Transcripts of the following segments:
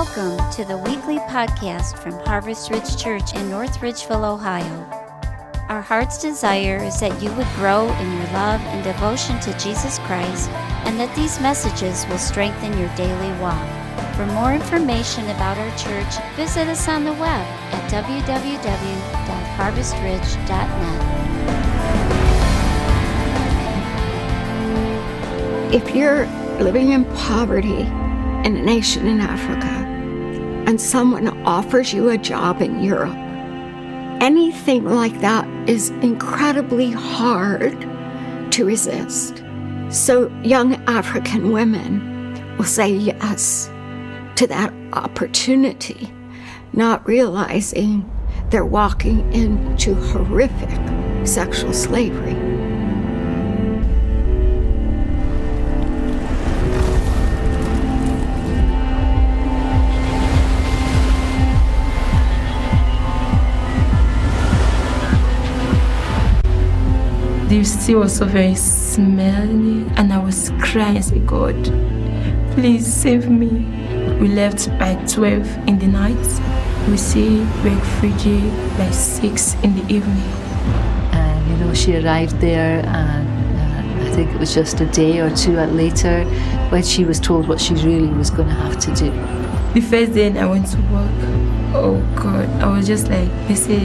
Welcome to the weekly podcast from Harvest Ridge Church in North Ridgeville, Ohio. Our heart's desire is that you would grow in your love and devotion to Jesus Christ and that these messages will strengthen your daily walk. For more information about our church, visit us on the web at www.harvestridge.net. If you're living in poverty in a nation in Africa, and someone offers you a job in Europe, anything like that is incredibly hard to resist. So, young African women will say yes to that opportunity, not realizing they're walking into horrific sexual slavery. The sea was so very smelly, and I was crying. I said, God, please save me. We left by 12 in the night. We see refugee by 6 in the evening. And, you know, she arrived there, and uh, I think it was just a day or two later when she was told what she really was going to have to do. The first day I went to work, oh God, I was just like, they say,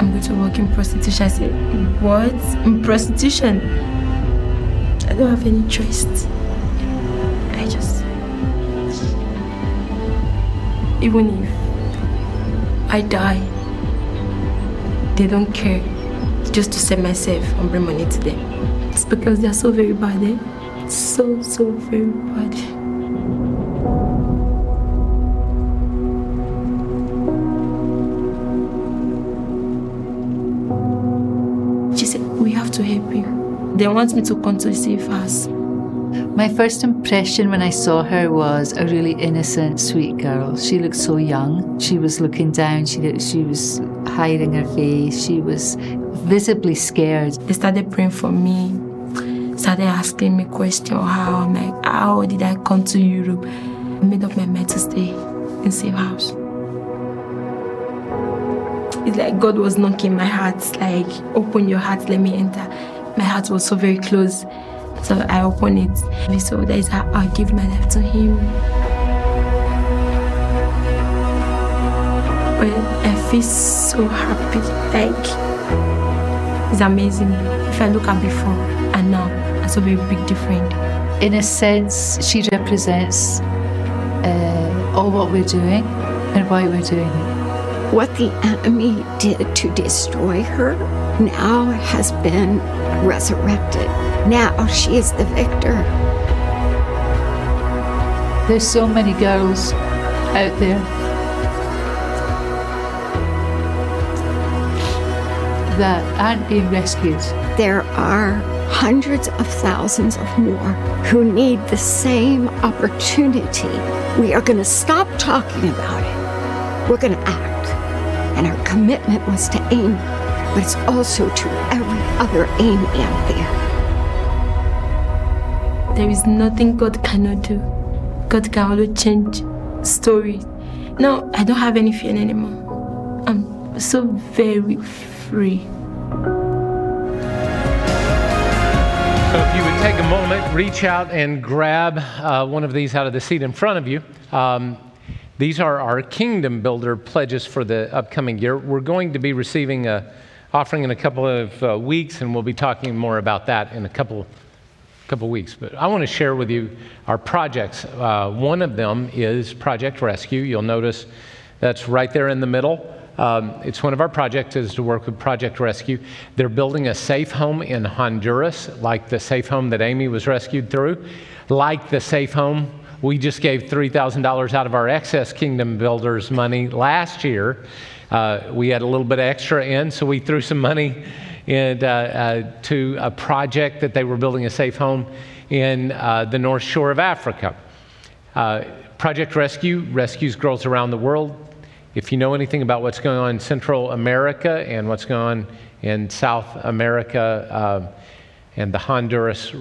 I'm going to work in prostitution. I said, What? In prostitution? I don't have any choice. I just. Even if I die, they don't care just to save myself and bring money to them. It's because they're so very bad, eh? So, so very bad. They want me to come to safe house. My first impression when I saw her was a really innocent, sweet girl. She looked so young. She was looking down. She she was hiding her face. She was visibly scared. They started praying for me. Started asking me questions. How I'm like, how did I come to Europe? I made up my mind to stay in safe house. It's like God was knocking my heart, like, open your heart, let me enter. My heart was so very close. So I opened it. So that is how I give my life to Him. But I feel so happy. Like, it's amazing. If I look at before and now, it's a very big difference. In a sense, she represents uh, all what we're doing and why we're doing it. What the enemy did to destroy her now has been resurrected. Now she is the victor. There's so many girls out there that aren't being rescued. There are hundreds of thousands of more who need the same opportunity. We are going to stop talking about it. We're going to act commitment was to AIM, but it's also to every other AIM out there. There is nothing God cannot do. God can only change stories. No, I don't have any fear anymore. I'm so very free. So, if you would take a moment, reach out and grab uh, one of these out of the seat in front of you. Um, these are our kingdom builder pledges for the upcoming year. We're going to be receiving a offering in a couple of uh, weeks, and we'll be talking more about that in a couple couple weeks. But I want to share with you our projects. Uh, one of them is Project Rescue. You'll notice that's right there in the middle. Um, it's one of our projects is to work with Project Rescue. They're building a safe home in Honduras, like the safe home that Amy was rescued through, like the safe home we just gave $3,000 out of our excess Kingdom Builders money last year. Uh, we had a little bit extra in, so we threw some money in, uh, uh, to a project that they were building a safe home in uh, the North Shore of Africa. Uh, project Rescue rescues girls around the world. If you know anything about what's going on in Central America and what's going on in South America uh, and the Honduras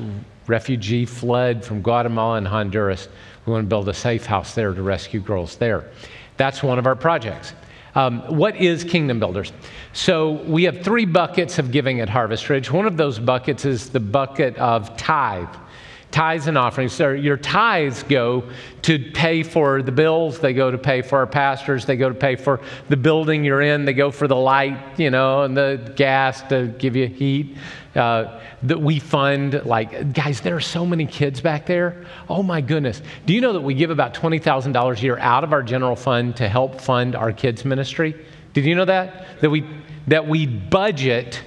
refugee flood from Guatemala and Honduras. We want to build a safe house there to rescue girls there. That's one of our projects. Um, what is Kingdom Builders? So we have three buckets of giving at Harvest Ridge. One of those buckets is the bucket of tithe. Tithes and offerings. So your tithes go to pay for the bills, they go to pay for our pastors, they go to pay for the building you're in, they go for the light, you know, and the gas to give you heat. Uh, that we fund, like, guys, there are so many kids back there. Oh my goodness. Do you know that we give about $20,000 a year out of our general fund to help fund our kids' ministry? Did you know that? That we, that we budget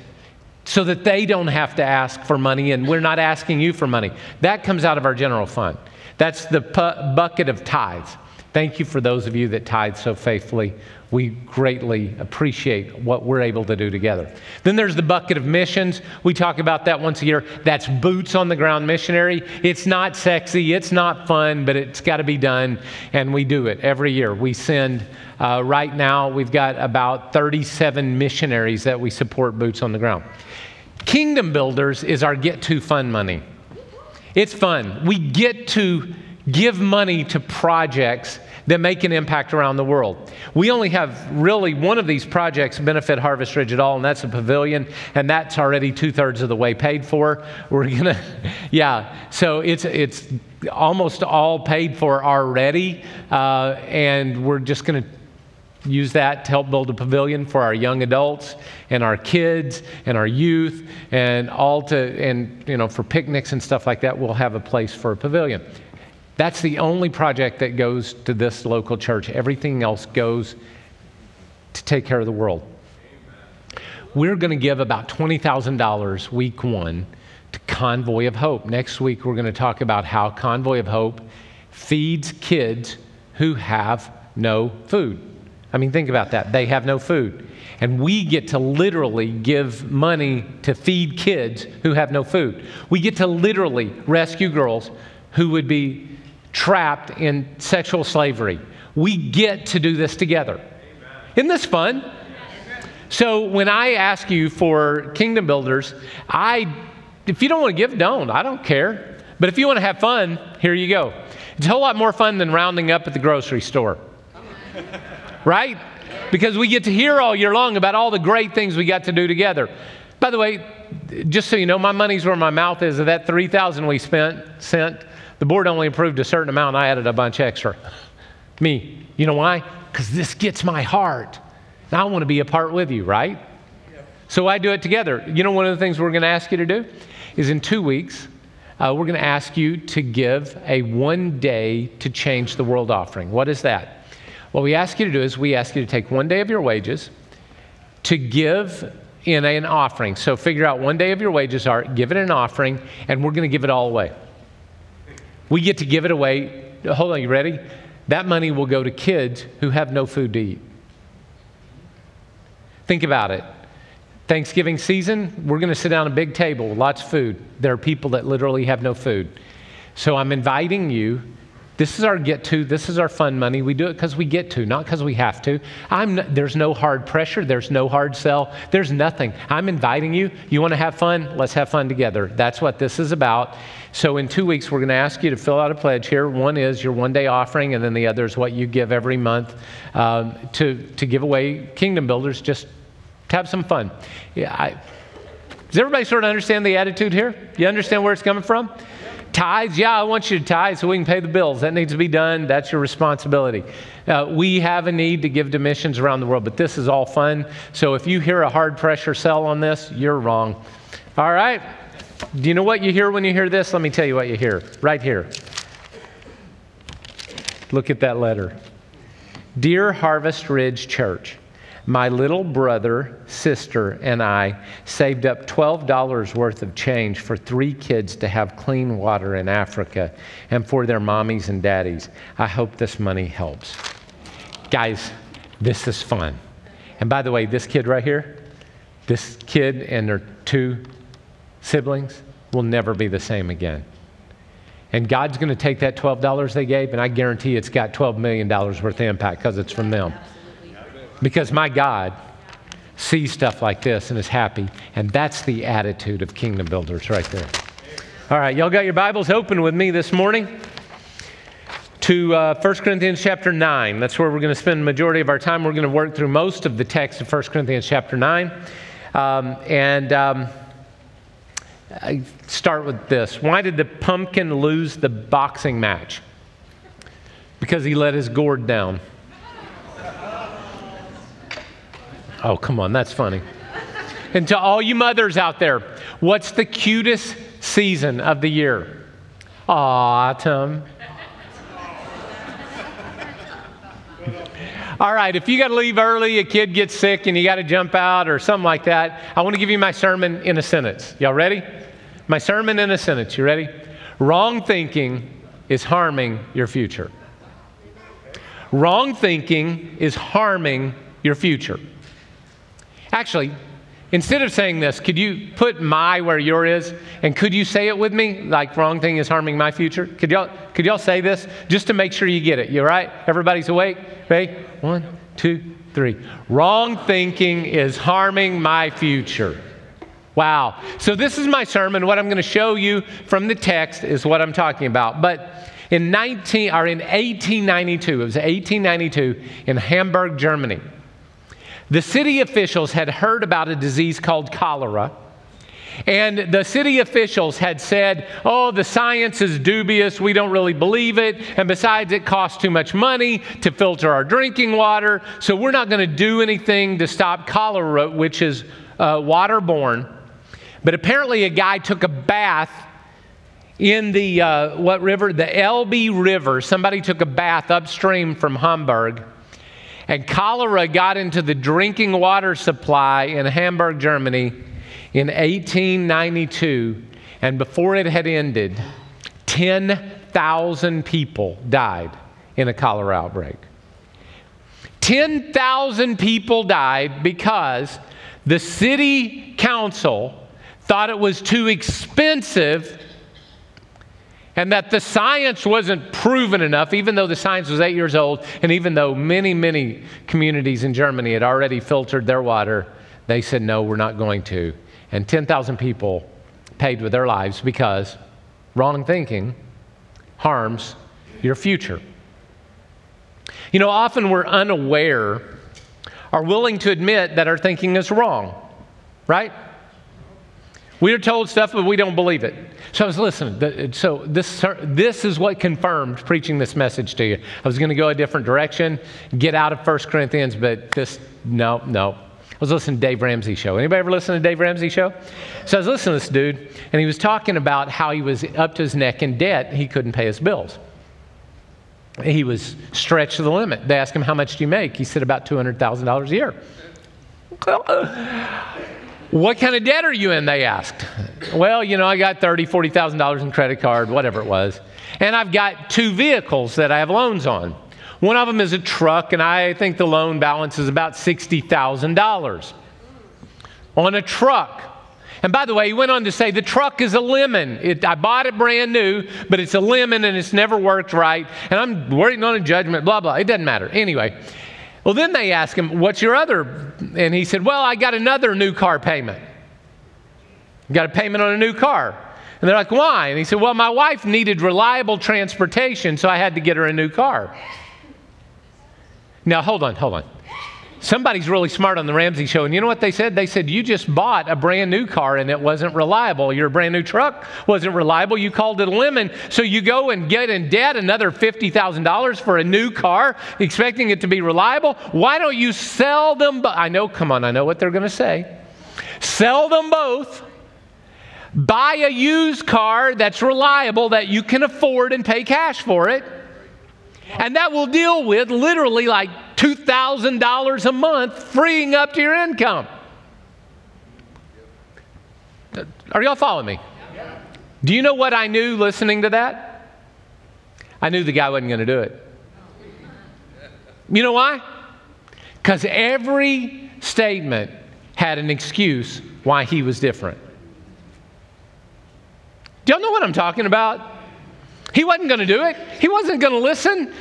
so that they don't have to ask for money and we're not asking you for money. That comes out of our general fund. That's the pu- bucket of tithes. Thank you for those of you that tithe so faithfully. We greatly appreciate what we're able to do together. Then there's the bucket of missions. We talk about that once a year. That's boots on the ground missionary. It's not sexy, it's not fun, but it's got to be done, and we do it every year. We send, uh, right now, we've got about 37 missionaries that we support boots on the ground. Kingdom Builders is our get to fun money. It's fun. We get to give money to projects that make an impact around the world. We only have really one of these projects benefit Harvest Ridge at all, and that's a pavilion, and that's already two thirds of the way paid for. We're gonna, yeah, so it's it's almost all paid for already, uh, and we're just gonna use that to help build a pavilion for our young adults and our kids and our youth and all to and you know for picnics and stuff like that we'll have a place for a pavilion that's the only project that goes to this local church everything else goes to take care of the world we're going to give about $20000 week one to convoy of hope next week we're going to talk about how convoy of hope feeds kids who have no food I mean, think about that. They have no food. And we get to literally give money to feed kids who have no food. We get to literally rescue girls who would be trapped in sexual slavery. We get to do this together. Isn't this fun? So when I ask you for kingdom builders, I if you don't want to give, don't. I don't care. But if you want to have fun, here you go. It's a whole lot more fun than rounding up at the grocery store right? Because we get to hear all year long about all the great things we got to do together. By the way, just so you know, my money's where my mouth is. Of that 3000 we spent, sent, the board only approved a certain amount. I added a bunch extra. Me. You know why? Because this gets my heart. I want to be a part with you, right? So I do it together. You know, one of the things we're going to ask you to do is in two weeks, uh, we're going to ask you to give a one day to change the world offering. What is that? What we ask you to do is we ask you to take one day of your wages to give in an offering. So figure out one day of your wages are, give it an offering, and we're going to give it all away. We get to give it away. Hold on, you ready? That money will go to kids who have no food to eat. Think about it. Thanksgiving season, we're going to sit down a big table with lots of food. There are people that literally have no food. So I'm inviting you this is our get to. This is our fun money. We do it because we get to, not because we have to. I'm, there's no hard pressure. There's no hard sell. There's nothing. I'm inviting you. You want to have fun? Let's have fun together. That's what this is about. So, in two weeks, we're going to ask you to fill out a pledge here. One is your one day offering, and then the other is what you give every month um, to, to give away Kingdom Builders. Just to have some fun. Yeah, I, does everybody sort of understand the attitude here? You understand where it's coming from? Tithes, yeah, I want you to tithe so we can pay the bills. That needs to be done. That's your responsibility. Uh, we have a need to give to missions around the world, but this is all fun. So if you hear a hard pressure sell on this, you're wrong. All right? Do you know what you hear when you hear this? Let me tell you what you hear right here. Look at that letter. Dear Harvest Ridge Church, my little brother, sister, and I saved up $12 worth of change for three kids to have clean water in Africa and for their mommies and daddies. I hope this money helps. Guys, this is fun. And by the way, this kid right here, this kid and their two siblings will never be the same again. And God's going to take that $12 they gave, and I guarantee it's got $12 million worth of impact because it's from them. Because my God sees stuff like this and is happy. And that's the attitude of kingdom builders right there. All right, y'all got your Bibles open with me this morning to uh, 1 Corinthians chapter 9. That's where we're going to spend the majority of our time. We're going to work through most of the text of 1 Corinthians chapter 9. Um, and um, I start with this Why did the pumpkin lose the boxing match? Because he let his gourd down. Oh, come on, that's funny. And to all you mothers out there, what's the cutest season of the year? Autumn. All right, if you got to leave early, a kid gets sick and you got to jump out or something like that, I want to give you my sermon in a sentence. Y'all ready? My sermon in a sentence. You ready? Wrong thinking is harming your future. Wrong thinking is harming your future. Actually, Instead of saying this, could you put my where your is? And could you say it with me? Like wrong thing is harming my future? Could y'all, could y'all say this just to make sure you get it? You all right? Everybody's awake? Ready? One, two, three. Wrong thinking is harming my future. Wow. So this is my sermon. What I'm going to show you from the text is what I'm talking about. But in 19 or in 1892, it was 1892 in Hamburg, Germany. The city officials had heard about a disease called cholera. And the city officials had said, Oh, the science is dubious. We don't really believe it. And besides, it costs too much money to filter our drinking water. So we're not going to do anything to stop cholera, which is uh, waterborne. But apparently, a guy took a bath in the, uh, what river? The Elbe River. Somebody took a bath upstream from Hamburg and cholera got into the drinking water supply in Hamburg, Germany in 1892. And before it had ended, 10,000 people died in a cholera outbreak. 10,000 people died because the city council thought it was too expensive and that the science wasn't proven enough, even though the science was eight years old, and even though many, many communities in Germany had already filtered their water, they said, no, we're not going to. And 10,000 people paid with their lives because wrong thinking harms your future. You know, often we're unaware are willing to admit that our thinking is wrong, right? We are told stuff, but we don't believe it. So I was listening. So this, this is what confirmed preaching this message to you. I was going to go a different direction, get out of 1 Corinthians, but this, no, no. I was listening to Dave Ramsey show. Anybody ever listen to Dave Ramsey show? So I was listening to this dude, and he was talking about how he was up to his neck in debt. He couldn't pay his bills. He was stretched to the limit. They asked him, how much do you make? He said, about $200,000 a year. What kind of debt are you in? They asked. Well, you know, I got $30,000, $40,000 in credit card, whatever it was. And I've got two vehicles that I have loans on. One of them is a truck, and I think the loan balance is about $60,000 on a truck. And by the way, he went on to say the truck is a lemon. It, I bought it brand new, but it's a lemon and it's never worked right. And I'm waiting on a judgment, blah, blah. It doesn't matter. Anyway, well, then they asked him, What's your other? And he said, Well, I got another new car payment. Got a payment on a new car. And they're like, Why? And he said, Well, my wife needed reliable transportation, so I had to get her a new car. Now, hold on, hold on. Somebody's really smart on the Ramsey show. And you know what they said? They said, You just bought a brand new car and it wasn't reliable. Your brand new truck wasn't reliable. You called it a lemon. So you go and get in debt another $50,000 for a new car, expecting it to be reliable. Why don't you sell them? Bo- I know, come on, I know what they're going to say. Sell them both. Buy a used car that's reliable that you can afford and pay cash for it. And that will deal with literally like $2,000 a month freeing up to your income. Are y'all following me? Do you know what I knew listening to that? I knew the guy wasn't going to do it. You know why? Because every statement had an excuse why he was different. Do y'all know what I'm talking about? He wasn't going to do it. He wasn't going to listen.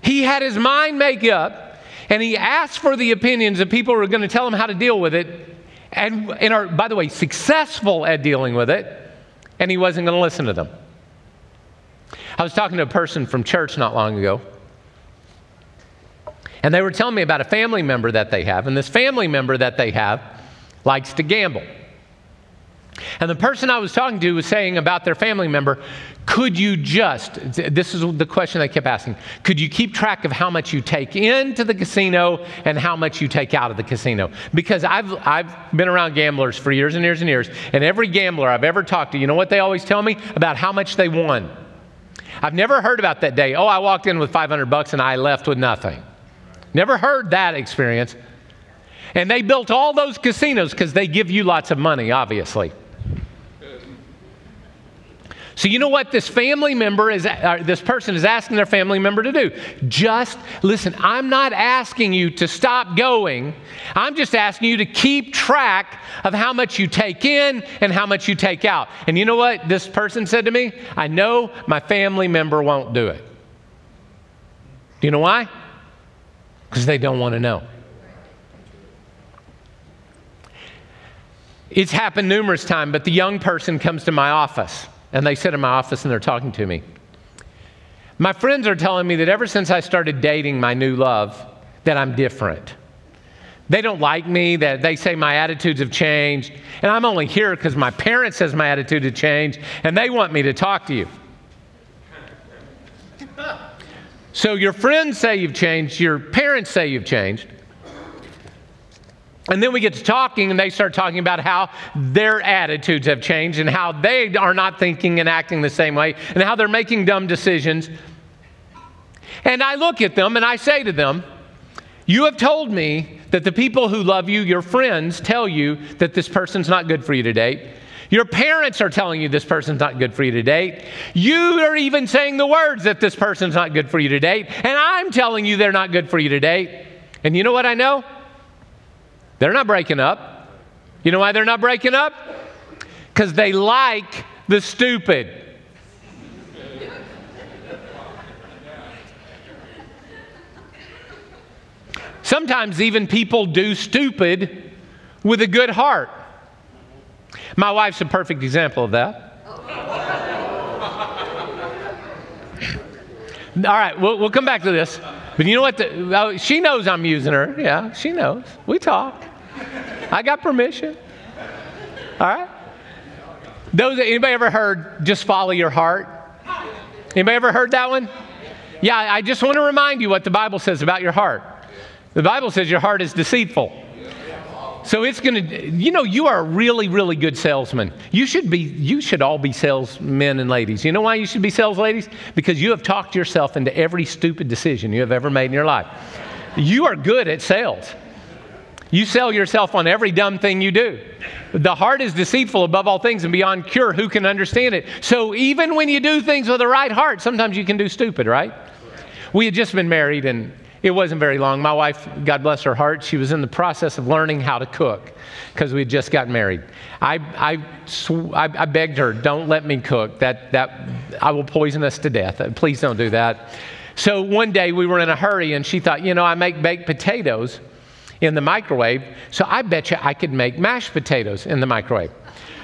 He had his mind make up, and he asked for the opinions of people who were going to tell him how to deal with it, and, and are, by the way, successful at dealing with it. and he wasn't going to listen to them. I was talking to a person from church not long ago, and they were telling me about a family member that they have, and this family member that they have likes to gamble. And the person I was talking to was saying about their family member, could you just, this is the question I kept asking, could you keep track of how much you take into the casino and how much you take out of the casino? Because I've, I've been around gamblers for years and years and years, and every gambler I've ever talked to, you know what they always tell me? About how much they won. I've never heard about that day, oh, I walked in with 500 bucks and I left with nothing. Never heard that experience. And they built all those casinos because they give you lots of money, obviously. So, you know what this family member is, uh, this person is asking their family member to do? Just listen, I'm not asking you to stop going. I'm just asking you to keep track of how much you take in and how much you take out. And you know what this person said to me? I know my family member won't do it. Do you know why? Because they don't want to know. It's happened numerous times, but the young person comes to my office and they sit in my office and they're talking to me. My friends are telling me that ever since I started dating my new love, that I'm different. They don't like me, that they say my attitudes have changed, and I'm only here because my parents says my attitude has changed, and they want me to talk to you. So your friends say you've changed, your parents say you've changed. And then we get to talking, and they start talking about how their attitudes have changed and how they are not thinking and acting the same way and how they're making dumb decisions. And I look at them and I say to them, You have told me that the people who love you, your friends, tell you that this person's not good for you to date. Your parents are telling you this person's not good for you to date. You are even saying the words that this person's not good for you to date. And I'm telling you they're not good for you to date. And you know what I know? They're not breaking up. You know why they're not breaking up? Because they like the stupid. Sometimes even people do stupid with a good heart. My wife's a perfect example of that. All right, we'll, we'll come back to this. But you know what? The, oh, she knows I'm using her. Yeah, she knows. We talk. I got permission. All right? Those, anybody ever heard just follow your heart? Anybody ever heard that one? Yeah, I just want to remind you what the Bible says about your heart. The Bible says your heart is deceitful. So it's going to, you know, you are a really, really good salesman. You should be, you should all be salesmen and ladies. You know why you should be sales ladies? Because you have talked yourself into every stupid decision you have ever made in your life. You are good at sales. You sell yourself on every dumb thing you do. The heart is deceitful above all things and beyond cure. Who can understand it? So even when you do things with the right heart, sometimes you can do stupid, right? We had just been married and it wasn't very long. My wife, God bless her heart, she was in the process of learning how to cook because we had just gotten married. I, I, sw- I, I begged her, don't let me cook. That, that, I will poison us to death. Please don't do that. So one day we were in a hurry and she thought, you know, I make baked potatoes in the microwave, so I bet you I could make mashed potatoes in the microwave.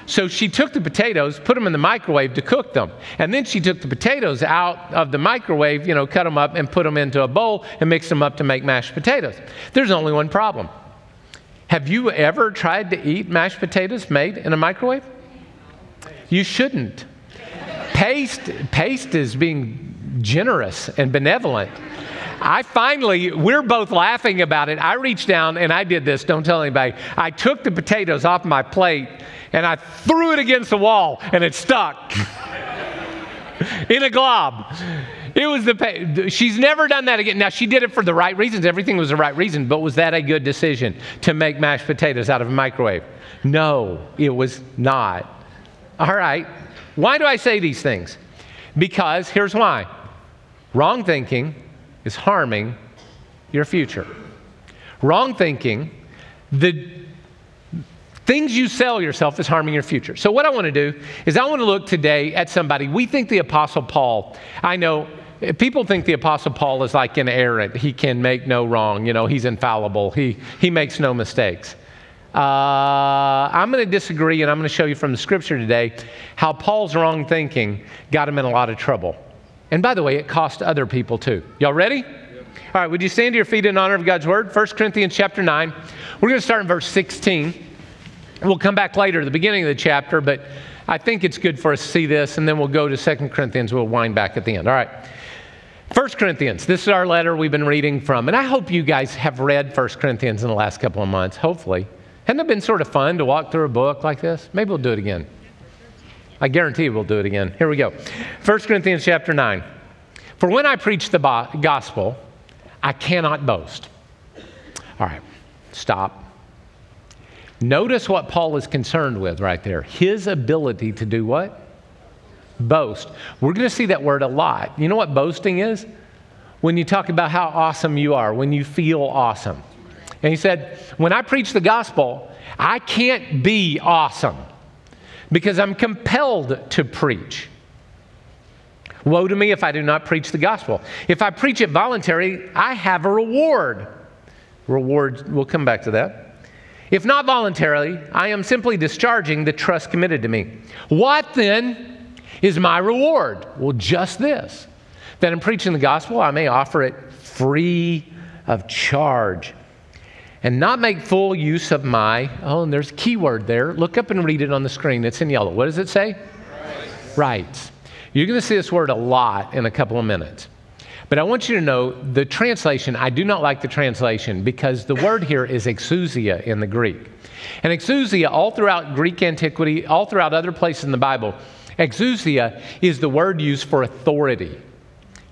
So she took the potatoes, put them in the microwave to cook them. And then she took the potatoes out of the microwave, you know, cut them up and put them into a bowl and mix them up to make mashed potatoes. There's only one problem. Have you ever tried to eat mashed potatoes made in a microwave? You shouldn't. Paste, paste is being generous and benevolent. I finally, we're both laughing about it. I reached down and I did this, don't tell anybody. I took the potatoes off my plate and I threw it against the wall and it stuck in a glob. It was the, she's never done that again. Now, she did it for the right reasons. Everything was the right reason, but was that a good decision to make mashed potatoes out of a microwave? No, it was not. All right. Why do I say these things? Because here's why wrong thinking is harming your future. Wrong thinking, the things you sell yourself is harming your future. So, what I want to do is I want to look today at somebody. We think the Apostle Paul, I know people think the Apostle Paul is like inerrant. He can make no wrong. You know, he's infallible. He, he makes no mistakes. Uh, I'm going to disagree, and I'm going to show you from the scripture today how Paul's wrong thinking got him in a lot of trouble. And by the way, it cost other people too. Y'all ready? All right, would you stand to your feet in honor of God's word? 1 Corinthians chapter 9. We're going to start in verse 16. We'll come back later to the beginning of the chapter, but I think it's good for us to see this, and then we'll go to 2 Corinthians. We'll wind back at the end. All right. 1 Corinthians, this is our letter we've been reading from. And I hope you guys have read 1 Corinthians in the last couple of months, hopefully. Hasn't it been sort of fun to walk through a book like this? Maybe we'll do it again. I guarantee we'll do it again. Here we go. 1 Corinthians chapter 9. For when I preach the gospel, I cannot boast. All right, stop. Notice what Paul is concerned with right there his ability to do what? Boast. We're going to see that word a lot. You know what boasting is? When you talk about how awesome you are, when you feel awesome. And he said, When I preach the gospel, I can't be awesome because I'm compelled to preach. Woe to me if I do not preach the gospel. If I preach it voluntary, I have a reward. Reward, we'll come back to that. If not voluntarily, I am simply discharging the trust committed to me. What then is my reward? Well, just this that in preaching the gospel, I may offer it free of charge and not make full use of my, oh, and there's a key word there. Look up and read it on the screen. It's in yellow. What does it say? Rights. rights. You're going to see this word a lot in a couple of minutes. But I want you to know the translation, I do not like the translation because the word here is exousia in the Greek. And exousia, all throughout Greek antiquity, all throughout other places in the Bible, exousia is the word used for authority.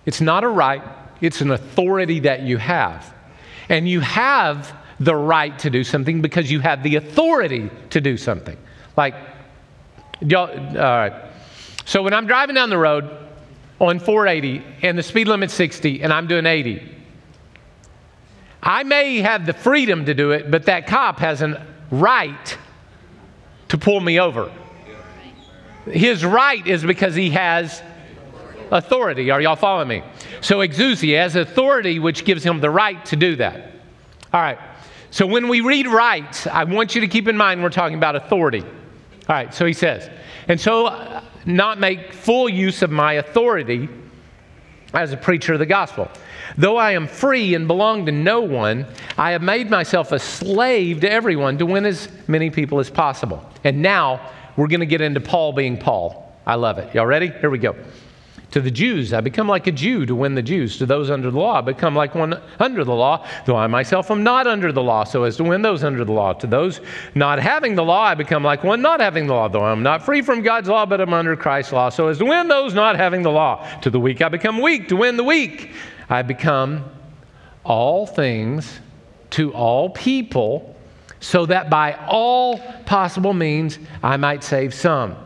It's not a right, it's an authority that you have. And you have the right to do something because you have the authority to do something. Like, y'all, all right. So when I'm driving down the road on 480 and the speed limit's 60 and I'm doing 80, I may have the freedom to do it, but that cop has a right to pull me over. His right is because he has authority. Are y'all following me? So exousia has authority, which gives him the right to do that. All right. So when we read rights, I want you to keep in mind we're talking about authority. All right, so he says, and so uh, not make full use of my authority as a preacher of the gospel. Though I am free and belong to no one, I have made myself a slave to everyone to win as many people as possible. And now we're going to get into Paul being Paul. I love it. Y'all ready? Here we go. To the Jews, I become like a Jew to win the Jews. To those under the law, I become like one under the law, though I myself am not under the law, so as to win those under the law. To those not having the law, I become like one not having the law, though I'm not free from God's law, but I'm under Christ's law, so as to win those not having the law. To the weak, I become weak to win the weak. I become all things to all people, so that by all possible means I might save some.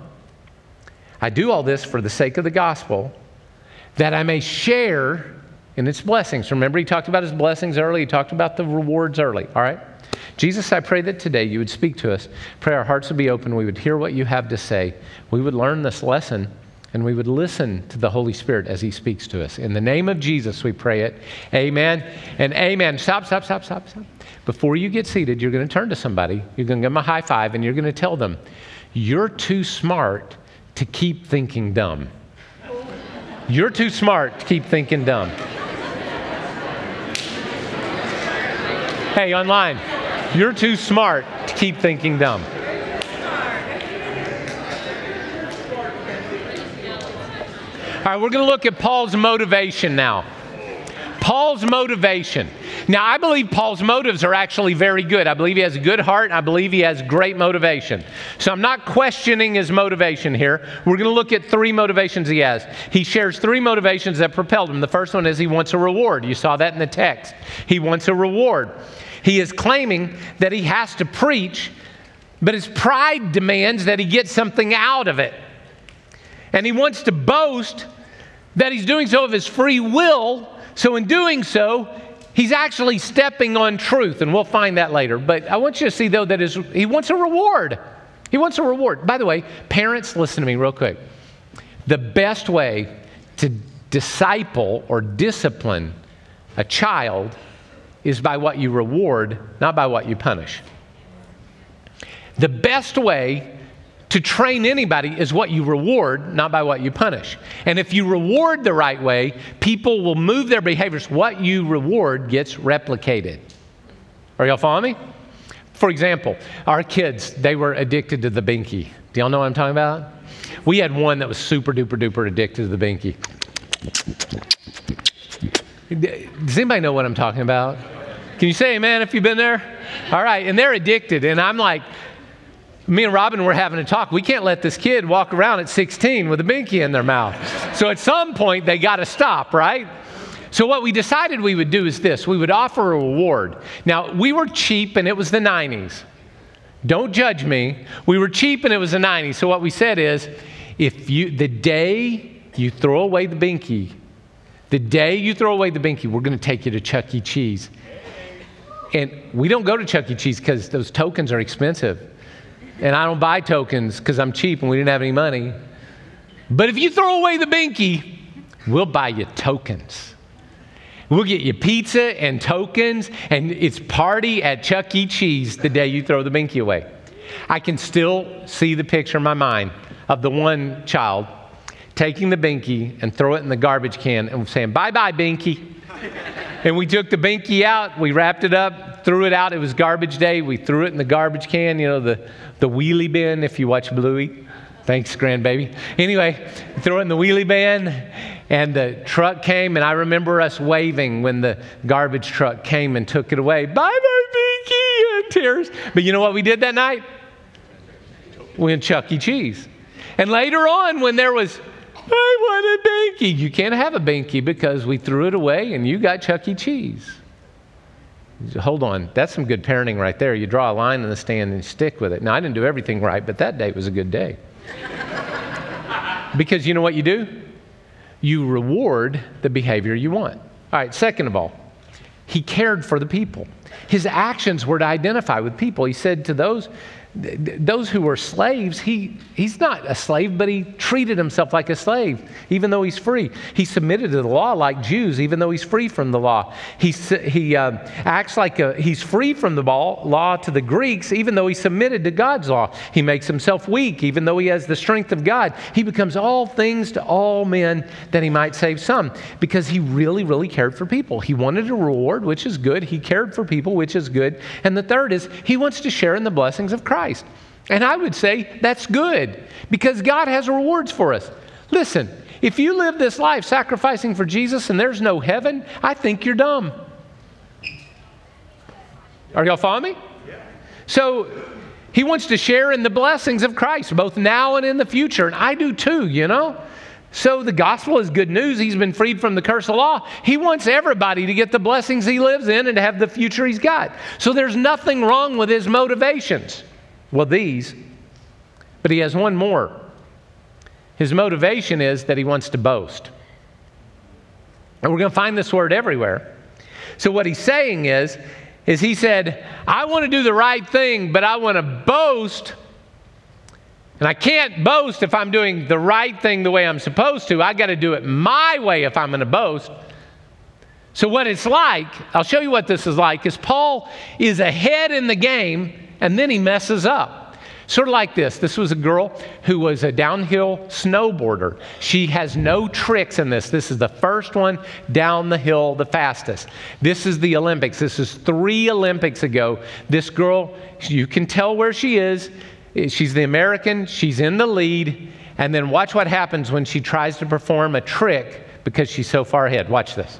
I do all this for the sake of the gospel that I may share in its blessings. Remember, he talked about his blessings early, he talked about the rewards early, all right? Jesus, I pray that today you would speak to us. Pray our hearts would be open, we would hear what you have to say, we would learn this lesson, and we would listen to the Holy Spirit as he speaks to us. In the name of Jesus, we pray it. Amen and amen. Stop, stop, stop, stop, stop. Before you get seated, you're going to turn to somebody, you're going to give them a high five, and you're going to tell them, You're too smart to keep thinking dumb. You're too smart to keep thinking dumb. Hey, online, you're too smart to keep thinking dumb. All right, we're going to look at Paul's motivation now. Paul's motivation. Now, I believe Paul's motives are actually very good. I believe he has a good heart. I believe he has great motivation. So I'm not questioning his motivation here. We're going to look at three motivations he has. He shares three motivations that propelled him. The first one is he wants a reward. You saw that in the text. He wants a reward. He is claiming that he has to preach, but his pride demands that he get something out of it. And he wants to boast that he's doing so of his free will. So, in doing so, He's actually stepping on truth, and we'll find that later. But I want you to see, though, that his, he wants a reward. He wants a reward. By the way, parents, listen to me real quick. The best way to disciple or discipline a child is by what you reward, not by what you punish. The best way to train anybody is what you reward, not by what you punish. And if you reward the right way, people will move their behaviors. What you reward gets replicated. Are y'all following me? For example, our kids, they were addicted to the binky. Do y'all know what I'm talking about? We had one that was super duper duper addicted to the binky. Does anybody know what I'm talking about? Can you say amen if you've been there? All right, and they're addicted. And I'm like, me and Robin were having a talk. We can't let this kid walk around at 16 with a binky in their mouth. So at some point, they got to stop, right? So what we decided we would do is this we would offer a reward. Now, we were cheap and it was the 90s. Don't judge me. We were cheap and it was the 90s. So what we said is if you the day you throw away the binky, the day you throw away the binky, we're going to take you to Chuck E. Cheese. And we don't go to Chuck E. Cheese because those tokens are expensive. And I don't buy tokens because I'm cheap and we didn't have any money. But if you throw away the binky, we'll buy you tokens. We'll get you pizza and tokens, and it's party at Chuck E. Cheese the day you throw the binky away. I can still see the picture in my mind of the one child taking the binky and throw it in the garbage can and saying, Bye bye, binky. And we took the binky out, we wrapped it up, threw it out. It was garbage day. We threw it in the garbage can, you know, the, the wheelie bin if you watch Bluey. Thanks, grandbaby. Anyway, throw it in the wheelie bin, and the truck came, and I remember us waving when the garbage truck came and took it away. Bye bye, Binky, and tears. But you know what we did that night? We went Chuck E. Cheese. And later on, when there was, I want a Binky, you can't have a Binky because we threw it away and you got Chuck E. Cheese. Hold on, that's some good parenting right there. You draw a line in the stand and stick with it. Now, I didn't do everything right, but that day was a good day. because you know what you do? You reward the behavior you want. All right, second of all, he cared for the people. His actions were to identify with people. He said to those those who were slaves, he, he's not a slave, but he treated himself like a slave, even though he's free. He submitted to the law like Jews, even though he's free from the law. He, he uh, acts like a, he's free from the law to the Greeks, even though he submitted to God's law. He makes himself weak, even though he has the strength of God. He becomes all things to all men that he might save some, because he really, really cared for people. He wanted a reward, which is good. He cared for people, which is good. And the third is he wants to share in the blessings of Christ. Christ. And I would say that's good because God has rewards for us. Listen, if you live this life sacrificing for Jesus and there's no heaven, I think you're dumb. Are y'all following me? So he wants to share in the blessings of Christ, both now and in the future. And I do too, you know? So the gospel is good news. He's been freed from the curse of law. He wants everybody to get the blessings he lives in and to have the future he's got. So there's nothing wrong with his motivations. Well, these, but he has one more. His motivation is that he wants to boast. And we're going to find this word everywhere. So what he's saying is, is he said, I want to do the right thing, but I want to boast. And I can't boast if I'm doing the right thing the way I'm supposed to. I got to do it my way if I'm going to boast. So, what it's like, I'll show you what this is like, is Paul is ahead in the game and then he messes up. Sort of like this. This was a girl who was a downhill snowboarder. She has no tricks in this. This is the first one down the hill the fastest. This is the Olympics. This is three Olympics ago. This girl, you can tell where she is. She's the American, she's in the lead. And then watch what happens when she tries to perform a trick because she's so far ahead. Watch this.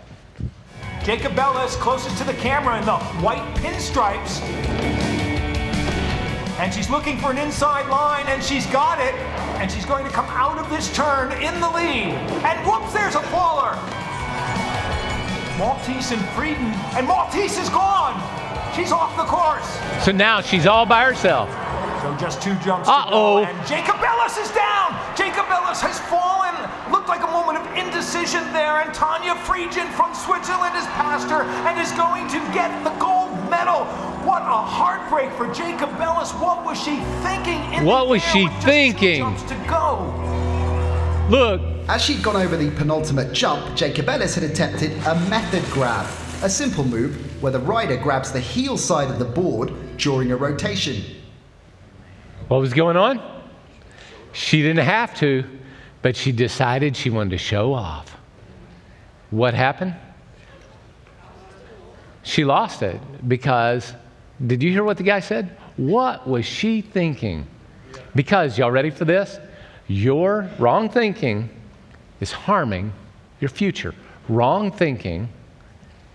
Jacobellis is closest to the camera in the white pinstripes. And she's looking for an inside line, and she's got it. And she's going to come out of this turn in the lead. And whoops, there's a faller. Maltais and Frieden, and Maltais is gone. She's off the course. So now she's all by herself. So just two jumps Uh-oh. to go, and Jacobellis is down. Jacobellis has fallen. Looked like a moment of indecision there, and Tanja Frieden from Switzerland is past her and is going to get the gold medal. What a heartbreak for Jacob Ellis. What was she thinking? In what was she thinking? to go. Look. As she'd gone over the penultimate jump, Jacobellis had attempted a method grab, a simple move where the rider grabs the heel side of the board during a rotation. What was going on? She didn't have to, but she decided she wanted to show off. What happened? She lost it because, did you hear what the guy said? What was she thinking? Because, y'all ready for this? Your wrong thinking is harming your future. Wrong thinking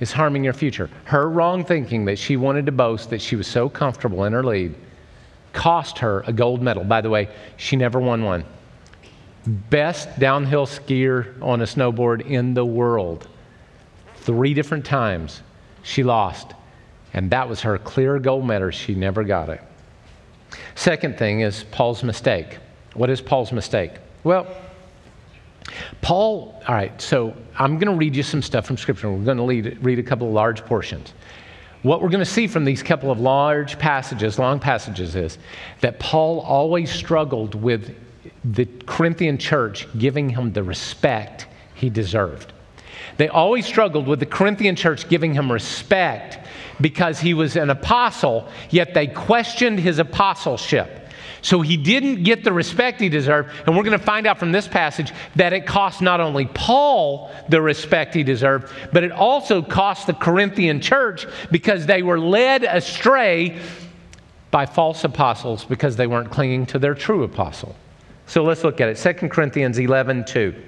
is harming your future. Her wrong thinking that she wanted to boast that she was so comfortable in her lead cost her a gold medal. By the way, she never won one. Best downhill skier on a snowboard in the world. Three different times she lost. And that was her clear gold medal. She never got it. Second thing is Paul's mistake. What is Paul's mistake? Well, Paul, all right, so I'm going to read you some stuff from Scripture. We're going to read, a couple of large portions. What we're going to see from these couple of large passages, long passages, is that Paul always struggled with the Corinthian church giving him the respect he deserved. They always struggled with the Corinthian church giving him respect because he was an apostle, yet they questioned his apostleship. So he didn't get the respect he deserved. And we're going to find out from this passage that it cost not only Paul the respect he deserved, but it also cost the Corinthian church because they were led astray by false apostles because they weren't clinging to their true apostle. So let's look at it. 2 Corinthians 11 2.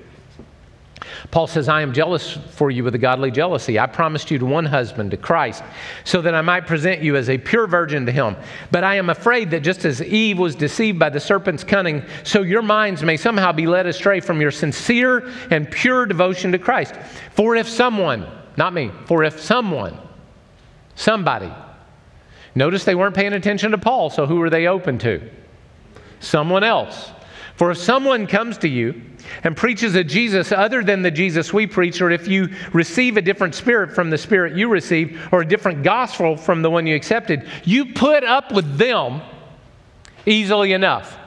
Paul says, I am jealous for you with a godly jealousy. I promised you to one husband, to Christ, so that I might present you as a pure virgin to him. But I am afraid that just as Eve was deceived by the serpent's cunning, so your minds may somehow be led astray from your sincere and pure devotion to Christ. For if someone, not me, for if someone, somebody, notice they weren't paying attention to Paul, so who were they open to? Someone else. For if someone comes to you, and preaches a Jesus other than the Jesus we preach, or if you receive a different spirit from the spirit you received, or a different gospel from the one you accepted, you put up with them easily enough.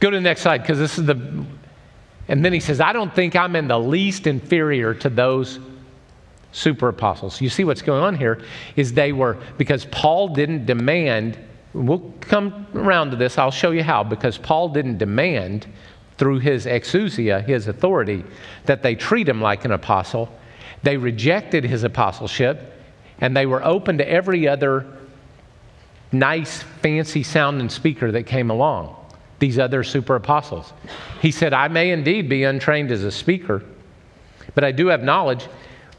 Go to the next slide because this is the. And then he says, I don't think I'm in the least inferior to those super apostles. You see what's going on here is they were, because Paul didn't demand, we'll come around to this, I'll show you how, because Paul didn't demand through his exousia, his authority, that they treat him like an apostle. They rejected his apostleship, and they were open to every other nice, fancy sounding speaker that came along, these other super apostles. He said, I may indeed be untrained as a speaker, but I do have knowledge.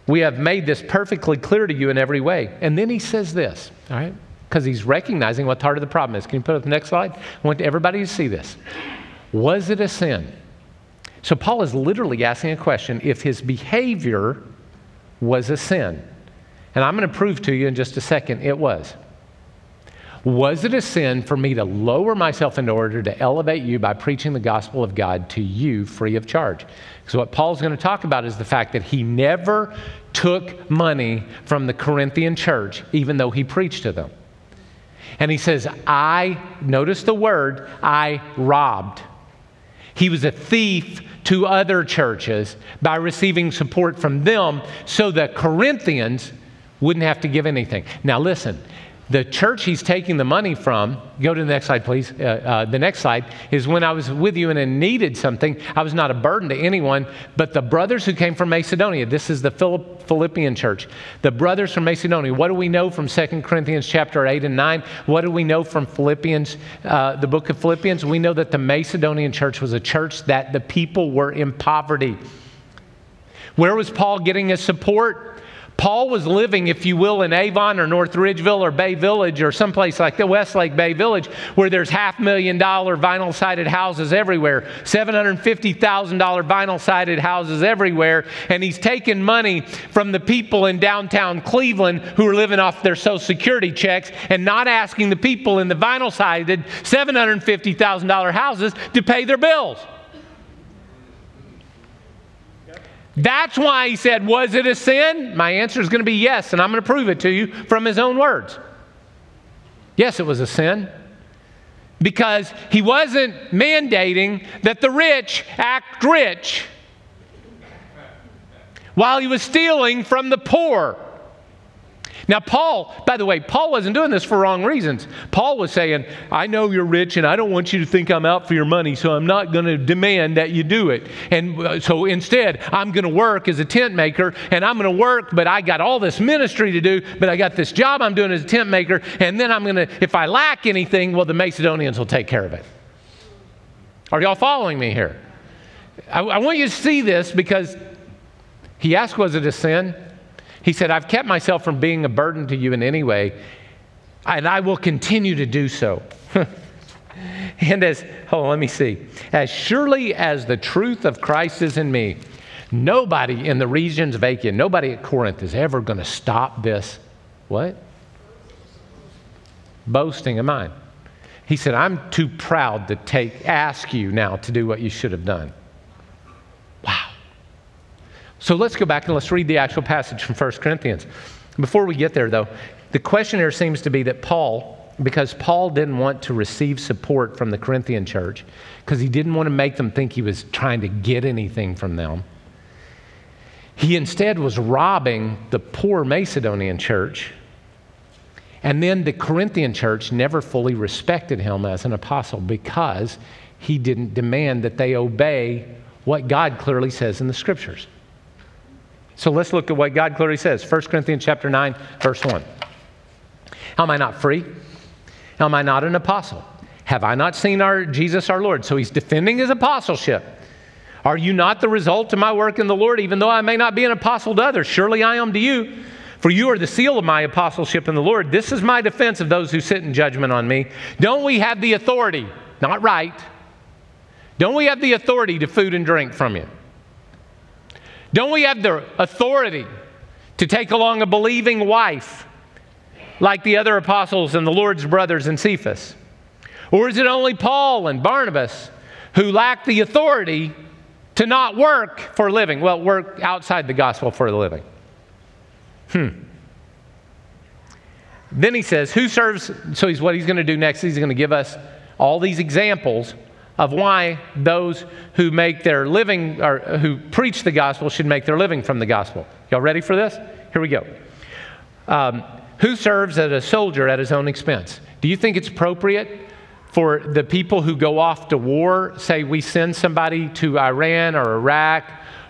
We have made this perfectly clear to you in every way. And then he says this, all right? Because he's recognizing what part of the problem is. Can you put up the next slide? I want everybody to see this. Was it a sin? So Paul is literally asking a question if his behavior was a sin. And I'm going to prove to you in just a second it was. Was it a sin for me to lower myself in order to elevate you by preaching the gospel of God to you free of charge? Because what Paul's going to talk about is the fact that he never took money from the Corinthian church, even though he preached to them. And he says, I, notice the word, I robbed. He was a thief to other churches by receiving support from them so the Corinthians wouldn't have to give anything. Now, listen, the church he's taking the money from, go to the next slide, please. Uh, uh, the next slide is when I was with you and I needed something, I was not a burden to anyone, but the brothers who came from Macedonia, this is the Philippian church, the brothers from Macedonia. What do we know from 2 Corinthians chapter 8 and 9? What do we know from Philippians, uh, the book of Philippians? We know that the Macedonian church was a church that the people were in poverty. Where was Paul getting his support? Paul was living, if you will, in Avon or North Ridgeville or Bay Village or someplace like the Westlake Bay Village where there's half million dollar vinyl sided houses everywhere, $750,000 vinyl sided houses everywhere. And he's taking money from the people in downtown Cleveland who are living off their Social Security checks and not asking the people in the vinyl sided $750,000 houses to pay their bills. That's why he said, Was it a sin? My answer is going to be yes, and I'm going to prove it to you from his own words. Yes, it was a sin. Because he wasn't mandating that the rich act rich while he was stealing from the poor. Now, Paul, by the way, Paul wasn't doing this for wrong reasons. Paul was saying, I know you're rich and I don't want you to think I'm out for your money, so I'm not going to demand that you do it. And uh, so instead, I'm going to work as a tent maker and I'm going to work, but I got all this ministry to do, but I got this job I'm doing as a tent maker. And then I'm going to, if I lack anything, well, the Macedonians will take care of it. Are y'all following me here? I, I want you to see this because he asked, Was it a sin? He said, I've kept myself from being a burden to you in any way, and I will continue to do so. and as, oh, let me see. As surely as the truth of Christ is in me, nobody in the regions of Achaia, nobody at Corinth is ever going to stop this. What? Boasting of mine. He said, I'm too proud to take, ask you now to do what you should have done. So let's go back and let's read the actual passage from 1 Corinthians. Before we get there, though, the question here seems to be that Paul, because Paul didn't want to receive support from the Corinthian church, because he didn't want to make them think he was trying to get anything from them, he instead was robbing the poor Macedonian church. And then the Corinthian church never fully respected him as an apostle because he didn't demand that they obey what God clearly says in the scriptures. So let's look at what God clearly says. 1 Corinthians chapter 9, verse 1. How am I not free? How am I not an apostle? Have I not seen our Jesus our Lord? So he's defending his apostleship. Are you not the result of my work in the Lord, even though I may not be an apostle to others? Surely I am to you. For you are the seal of my apostleship in the Lord. This is my defense of those who sit in judgment on me. Don't we have the authority, not right, don't we have the authority to food and drink from you? Don't we have the authority to take along a believing wife like the other apostles and the Lord's brothers in Cephas? Or is it only Paul and Barnabas who lack the authority to not work for a living? Well, work outside the gospel for a living. Hmm. Then he says, Who serves? So he's what he's going to do next. He's going to give us all these examples of why those who make their living or who preach the gospel should make their living from the gospel. Y'all ready for this? Here we go. Um, who serves as a soldier at his own expense? Do you think it's appropriate for the people who go off to war, say we send somebody to Iran or Iraq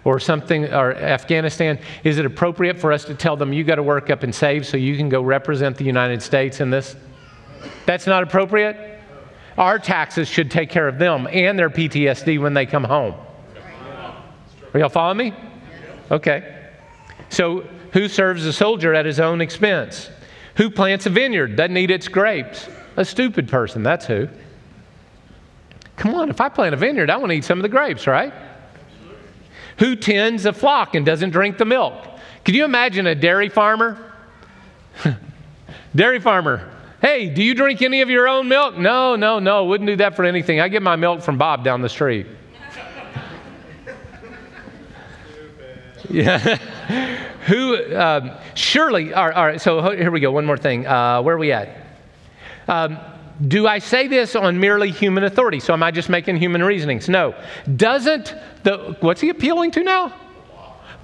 or something, or Afghanistan, is it appropriate for us to tell them you got to work up and save so you can go represent the United States in this? That's not appropriate? Our taxes should take care of them and their PTSD when they come home. Are y'all following me? Okay. So, who serves a soldier at his own expense? Who plants a vineyard, doesn't eat its grapes? A stupid person, that's who. Come on, if I plant a vineyard, I want to eat some of the grapes, right? Who tends a flock and doesn't drink the milk? Can you imagine a dairy farmer? dairy farmer Hey, do you drink any of your own milk? No, no, no. Wouldn't do that for anything. I get my milk from Bob down the street. yeah. Who, um, surely, all right, all right, so here we go. One more thing. Uh, where are we at? Um, do I say this on merely human authority? So am I just making human reasonings? No. Doesn't the, what's he appealing to now?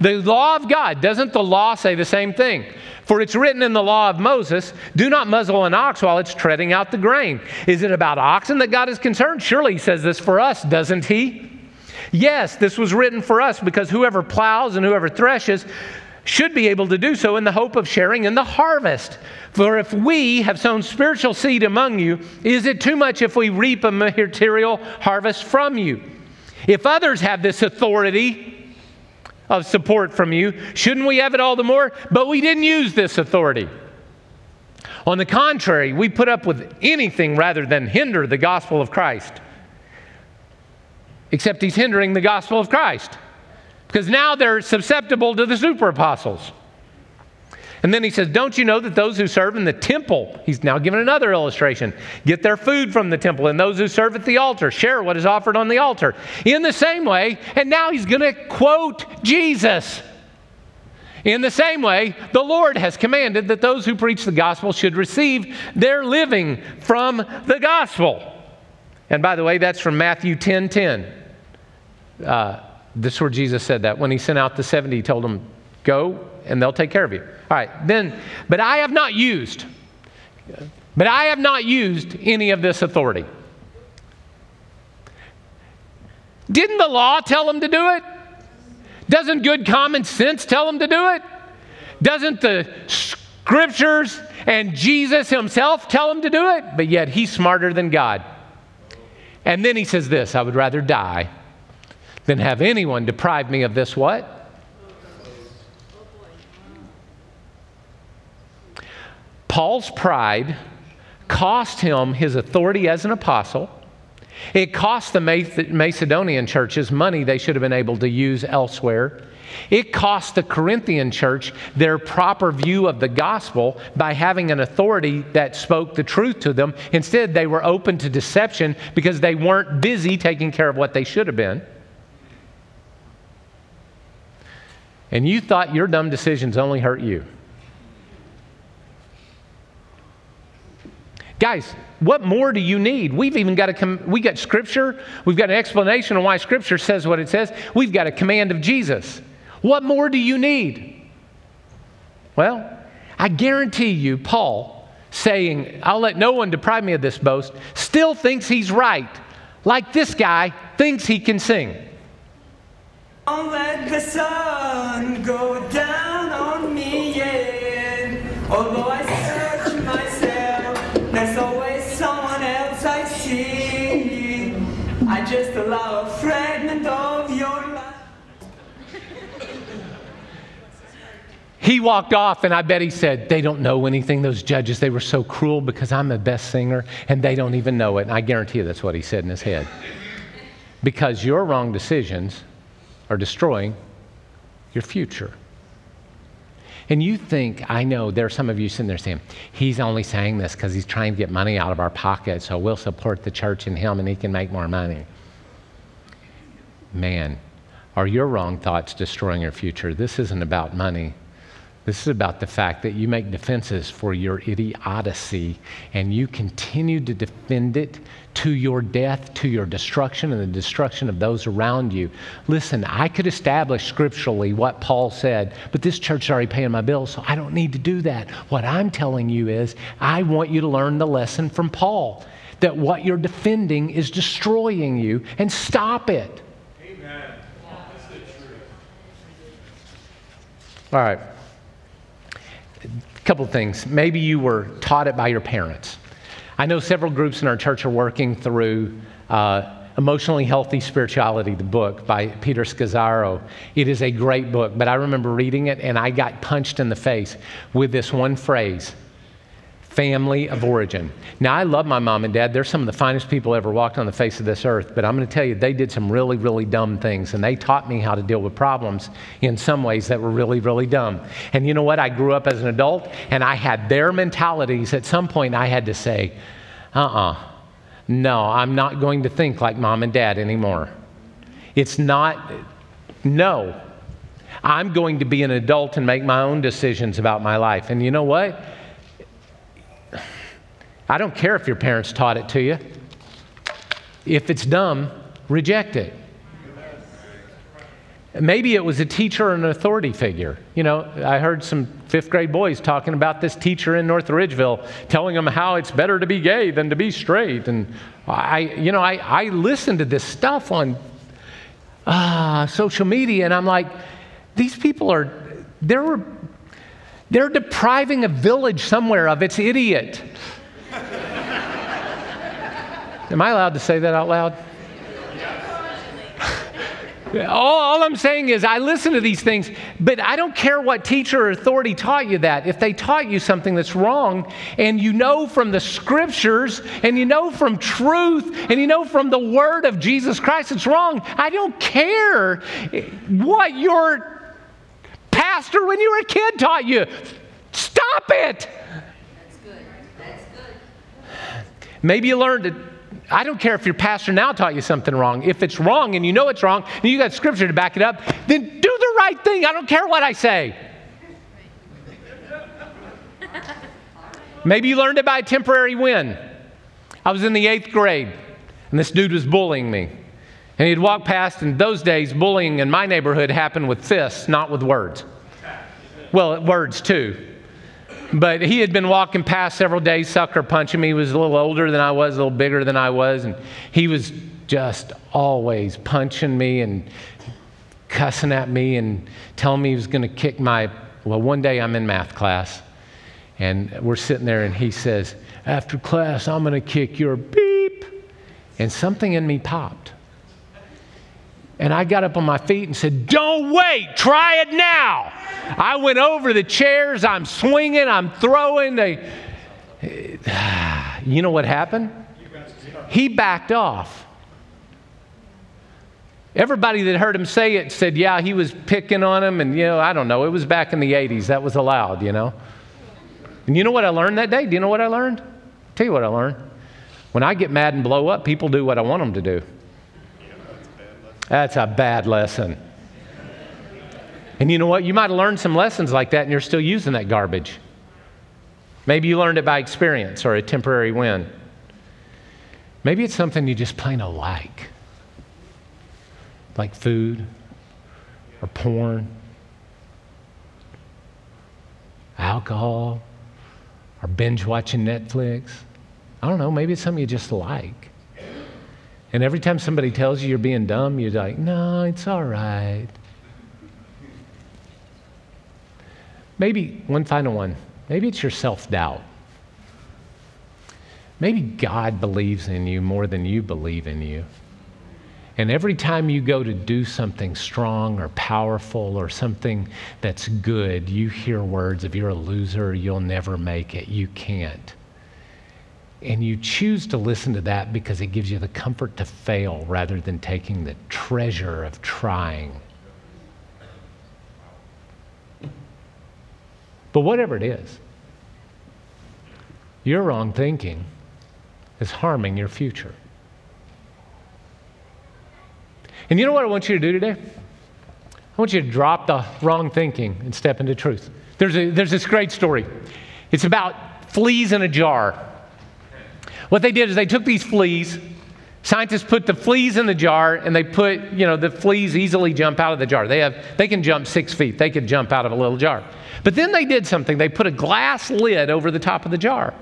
The law of God. Doesn't the law say the same thing? For it's written in the law of Moses, do not muzzle an ox while it's treading out the grain. Is it about oxen that God is concerned? Surely he says this for us, doesn't he? Yes, this was written for us because whoever plows and whoever threshes should be able to do so in the hope of sharing in the harvest. For if we have sown spiritual seed among you, is it too much if we reap a material harvest from you? If others have this authority, of support from you. Shouldn't we have it all the more? But we didn't use this authority. On the contrary, we put up with anything rather than hinder the gospel of Christ. Except he's hindering the gospel of Christ. Because now they're susceptible to the super apostles. And then he says, Don't you know that those who serve in the temple, he's now given another illustration, get their food from the temple, and those who serve at the altar share what is offered on the altar. In the same way, and now he's going to quote Jesus. In the same way, the Lord has commanded that those who preach the gospel should receive their living from the gospel. And by the way, that's from Matthew 10 10. Uh, this is where Jesus said that. When he sent out the 70, he told them, Go and they'll take care of you. All right, then, but I have not used, but I have not used any of this authority. Didn't the law tell them to do it? Doesn't good common sense tell them to do it? Doesn't the scriptures and Jesus himself tell him to do it? But yet he's smarter than God. And then he says this I would rather die than have anyone deprive me of this what? Paul's pride cost him his authority as an apostle. It cost the Macedonian churches money they should have been able to use elsewhere. It cost the Corinthian church their proper view of the gospel by having an authority that spoke the truth to them. Instead, they were open to deception because they weren't busy taking care of what they should have been. And you thought your dumb decisions only hurt you. Guys, what more do you need? We've even got a com- we got scripture. We've got an explanation on why scripture says what it says. We've got a command of Jesus. What more do you need? Well, I guarantee you, Paul, saying, I'll let no one deprive me of this boast, still thinks he's right, like this guy thinks he can sing. Don't let the sun go He walked off, and I bet he said, They don't know anything, those judges. They were so cruel because I'm the best singer, and they don't even know it. And I guarantee you that's what he said in his head. Because your wrong decisions are destroying your future. And you think, I know there are some of you sitting there saying, he's only saying this because he's trying to get money out of our pocket, so we'll support the church and him and he can make more money. Man, are your wrong thoughts destroying your future? This isn't about money. This is about the fact that you make defenses for your idiocy and you continue to defend it to your death, to your destruction, and the destruction of those around you. Listen, I could establish scripturally what Paul said, but this church is already paying my bills, so I don't need to do that. What I'm telling you is, I want you to learn the lesson from Paul that what you're defending is destroying you, and stop it. Amen. All right couple things. Maybe you were taught it by your parents. I know several groups in our church are working through uh, Emotionally Healthy Spirituality, the book by Peter Scazzero. It is a great book, but I remember reading it and I got punched in the face with this one phrase family of origin. Now, I love my mom and dad. They're some of the finest people ever walked on the face of this earth, but I'm going to tell you, they did some really, really dumb things, and they taught me how to deal with problems in some ways that were really, really dumb. And you know what? I grew up as an adult, and I had their mentalities. At some point, I had to say, uh uh-uh, uh, no, I'm not going to think like mom and dad anymore. It's not, no. I'm going to be an adult and make my own decisions about my life. And you know what? I don't care if your parents taught it to you. If it's dumb, reject it. Maybe it was a teacher or an authority figure. You know, I heard some fifth grade boys talking about this teacher in North Ridgeville telling them how it's better to be gay than to be straight. And I, you know, I, I listened to this stuff on uh, social media and I'm like, these people are, they're, they're depriving a village somewhere of its idiot. Am I allowed to say that out loud? all, all, I'm saying is, I listen to these things, but I don't care what teacher or authority taught you that. If they taught you something that's wrong, and you know from the scriptures, and you know from truth, and you know from the word of Jesus Christ it's wrong, I don't care what your pastor when you were a kid taught you. Stop it. That's good. That's good. Maybe you learned it I don't care if your pastor now taught you something wrong. If it's wrong and you know it's wrong and you got scripture to back it up, then do the right thing. I don't care what I say. Maybe you learned it by a temporary win. I was in the eighth grade and this dude was bullying me. And he'd walk past, and those days, bullying in my neighborhood happened with fists, not with words. Well, words too. But he had been walking past several days, sucker punching me. He was a little older than I was, a little bigger than I was, and he was just always punching me and cussing at me and telling me he was going to kick my. Well, one day I'm in math class, and we're sitting there, and he says, After class, I'm going to kick your beep. And something in me popped. And I got up on my feet and said, Don't wait, try it now. I went over the chairs, I'm swinging, I'm throwing. They, you know what happened? He backed off. Everybody that heard him say it said, yeah, he was picking on him. And, you know, I don't know. It was back in the 80s. That was allowed, you know. And you know what I learned that day? Do you know what I learned? I'll tell you what I learned. When I get mad and blow up, people do what I want them to do. That's a bad lesson. And you know what? You might have learned some lessons like that and you're still using that garbage. Maybe you learned it by experience or a temporary win. Maybe it's something you just plain don't like like food or porn, alcohol, or binge watching Netflix. I don't know, maybe it's something you just like. And every time somebody tells you you're being dumb, you're like, no, it's all right. Maybe one final one. Maybe it's your self doubt. Maybe God believes in you more than you believe in you. And every time you go to do something strong or powerful or something that's good, you hear words of you're a loser, you'll never make it, you can't. And you choose to listen to that because it gives you the comfort to fail rather than taking the treasure of trying. But whatever it is, your wrong thinking is harming your future. And you know what I want you to do today? I want you to drop the wrong thinking and step into truth. There's, a, there's this great story. It's about fleas in a jar. What they did is they took these fleas, scientists put the fleas in the jar, and they put, you know, the fleas easily jump out of the jar. They, have, they can jump six feet, they can jump out of a little jar. But then they did something. They put a glass lid over the top of the jar.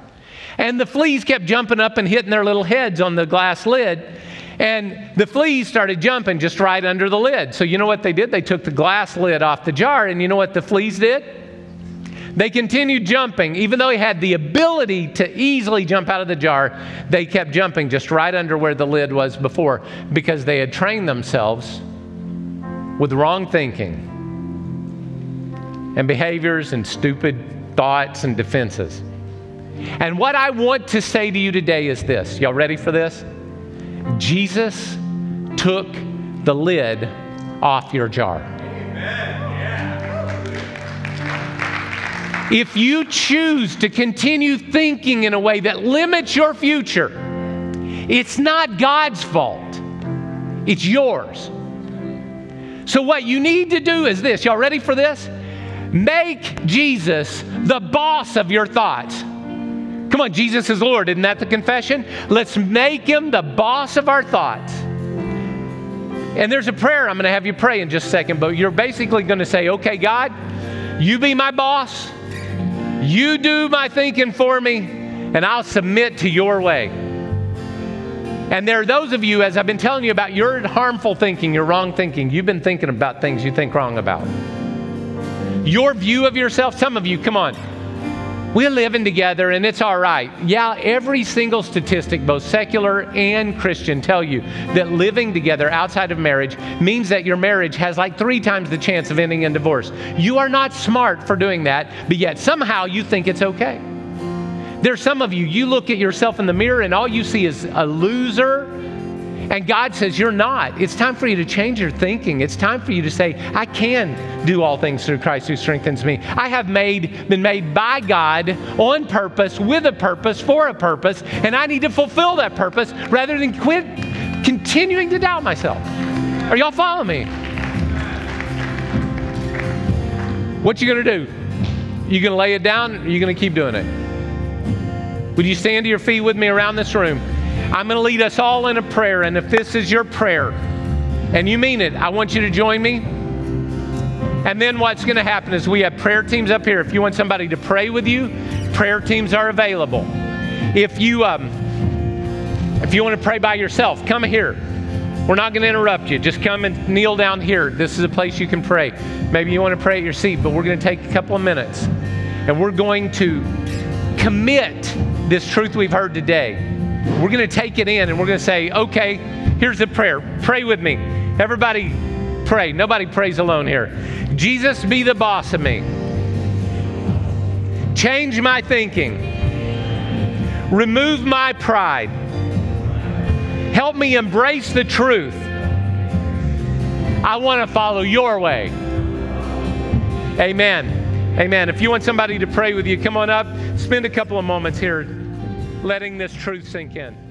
And the fleas kept jumping up and hitting their little heads on the glass lid. And the fleas started jumping just right under the lid. So, you know what they did? They took the glass lid off the jar, and you know what the fleas did? They continued jumping. Even though he had the ability to easily jump out of the jar, they kept jumping just right under where the lid was before because they had trained themselves with wrong thinking and behaviors and stupid thoughts and defenses. And what I want to say to you today is this. Y'all ready for this? Jesus took the lid off your jar. If you choose to continue thinking in a way that limits your future, it's not God's fault, it's yours. So, what you need to do is this. Y'all ready for this? Make Jesus the boss of your thoughts. Come on, Jesus is Lord. Isn't that the confession? Let's make him the boss of our thoughts. And there's a prayer I'm going to have you pray in just a second, but you're basically going to say, okay, God, you be my boss. You do my thinking for me, and I'll submit to your way. And there are those of you, as I've been telling you about your harmful thinking, your wrong thinking, you've been thinking about things you think wrong about. Your view of yourself, some of you, come on, we're living together and it's all right. Yeah, every single statistic, both secular and Christian, tell you that living together outside of marriage means that your marriage has like three times the chance of ending in divorce. You are not smart for doing that, but yet somehow you think it's okay. There's some of you, you look at yourself in the mirror and all you see is a loser and God says, You're not. It's time for you to change your thinking. It's time for you to say, I can do all things through Christ who strengthens me. I have made, been made by God on purpose, with a purpose, for a purpose, and I need to fulfill that purpose rather than quit continuing to doubt myself. Are y'all following me? What you gonna do? You gonna lay it down or you gonna keep doing it? Would you stand to your feet with me around this room? I'm going to lead us all in a prayer. And if this is your prayer and you mean it, I want you to join me. And then what's going to happen is we have prayer teams up here. If you want somebody to pray with you, prayer teams are available. If you um, if you want to pray by yourself, come here. We're not going to interrupt you. Just come and kneel down here. This is a place you can pray. Maybe you want to pray at your seat, but we're going to take a couple of minutes and we're going to commit this truth we've heard today. We're going to take it in and we're going to say, okay, here's the prayer. Pray with me. Everybody pray. Nobody prays alone here. Jesus, be the boss of me. Change my thinking. Remove my pride. Help me embrace the truth. I want to follow your way. Amen. Amen. If you want somebody to pray with you, come on up. Spend a couple of moments here letting this truth sink in.